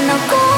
の声